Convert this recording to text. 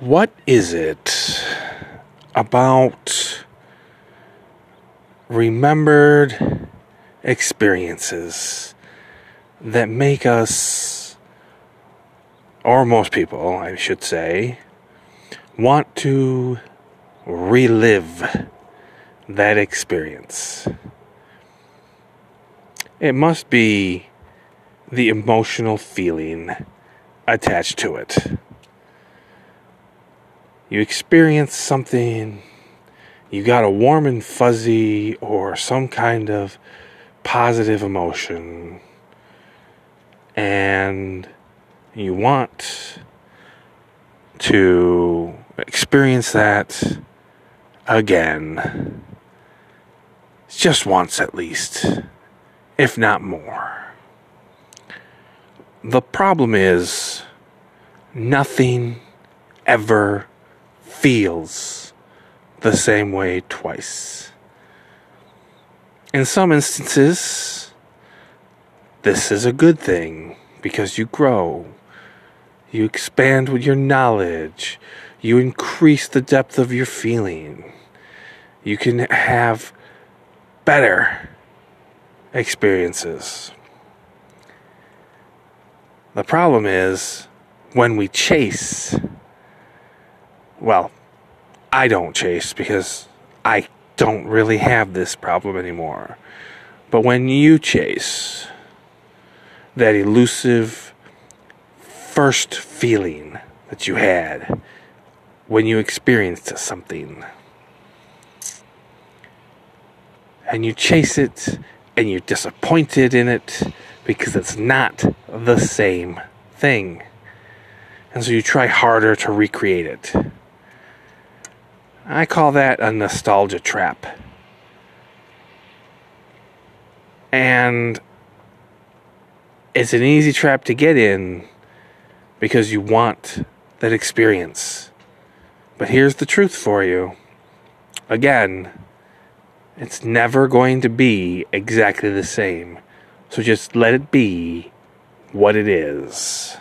What is it about remembered experiences that make us, or most people, I should say, want to relive that experience? It must be the emotional feeling attached to it you experience something, you got a warm and fuzzy or some kind of positive emotion, and you want to experience that again, just once at least, if not more. The problem is, nothing ever feels the same way twice. In some instances, this is a good thing because you grow, you expand with your knowledge, you increase the depth of your feeling, you can have better experiences. The problem is when we chase well, I don't chase because I don't really have this problem anymore. But when you chase that elusive first feeling that you had when you experienced something, and you chase it and you're disappointed in it because it's not the same thing. And so you try harder to recreate it. I call that a nostalgia trap. And it's an easy trap to get in because you want that experience. But here's the truth for you. Again, it's never going to be exactly the same. So just let it be what it is.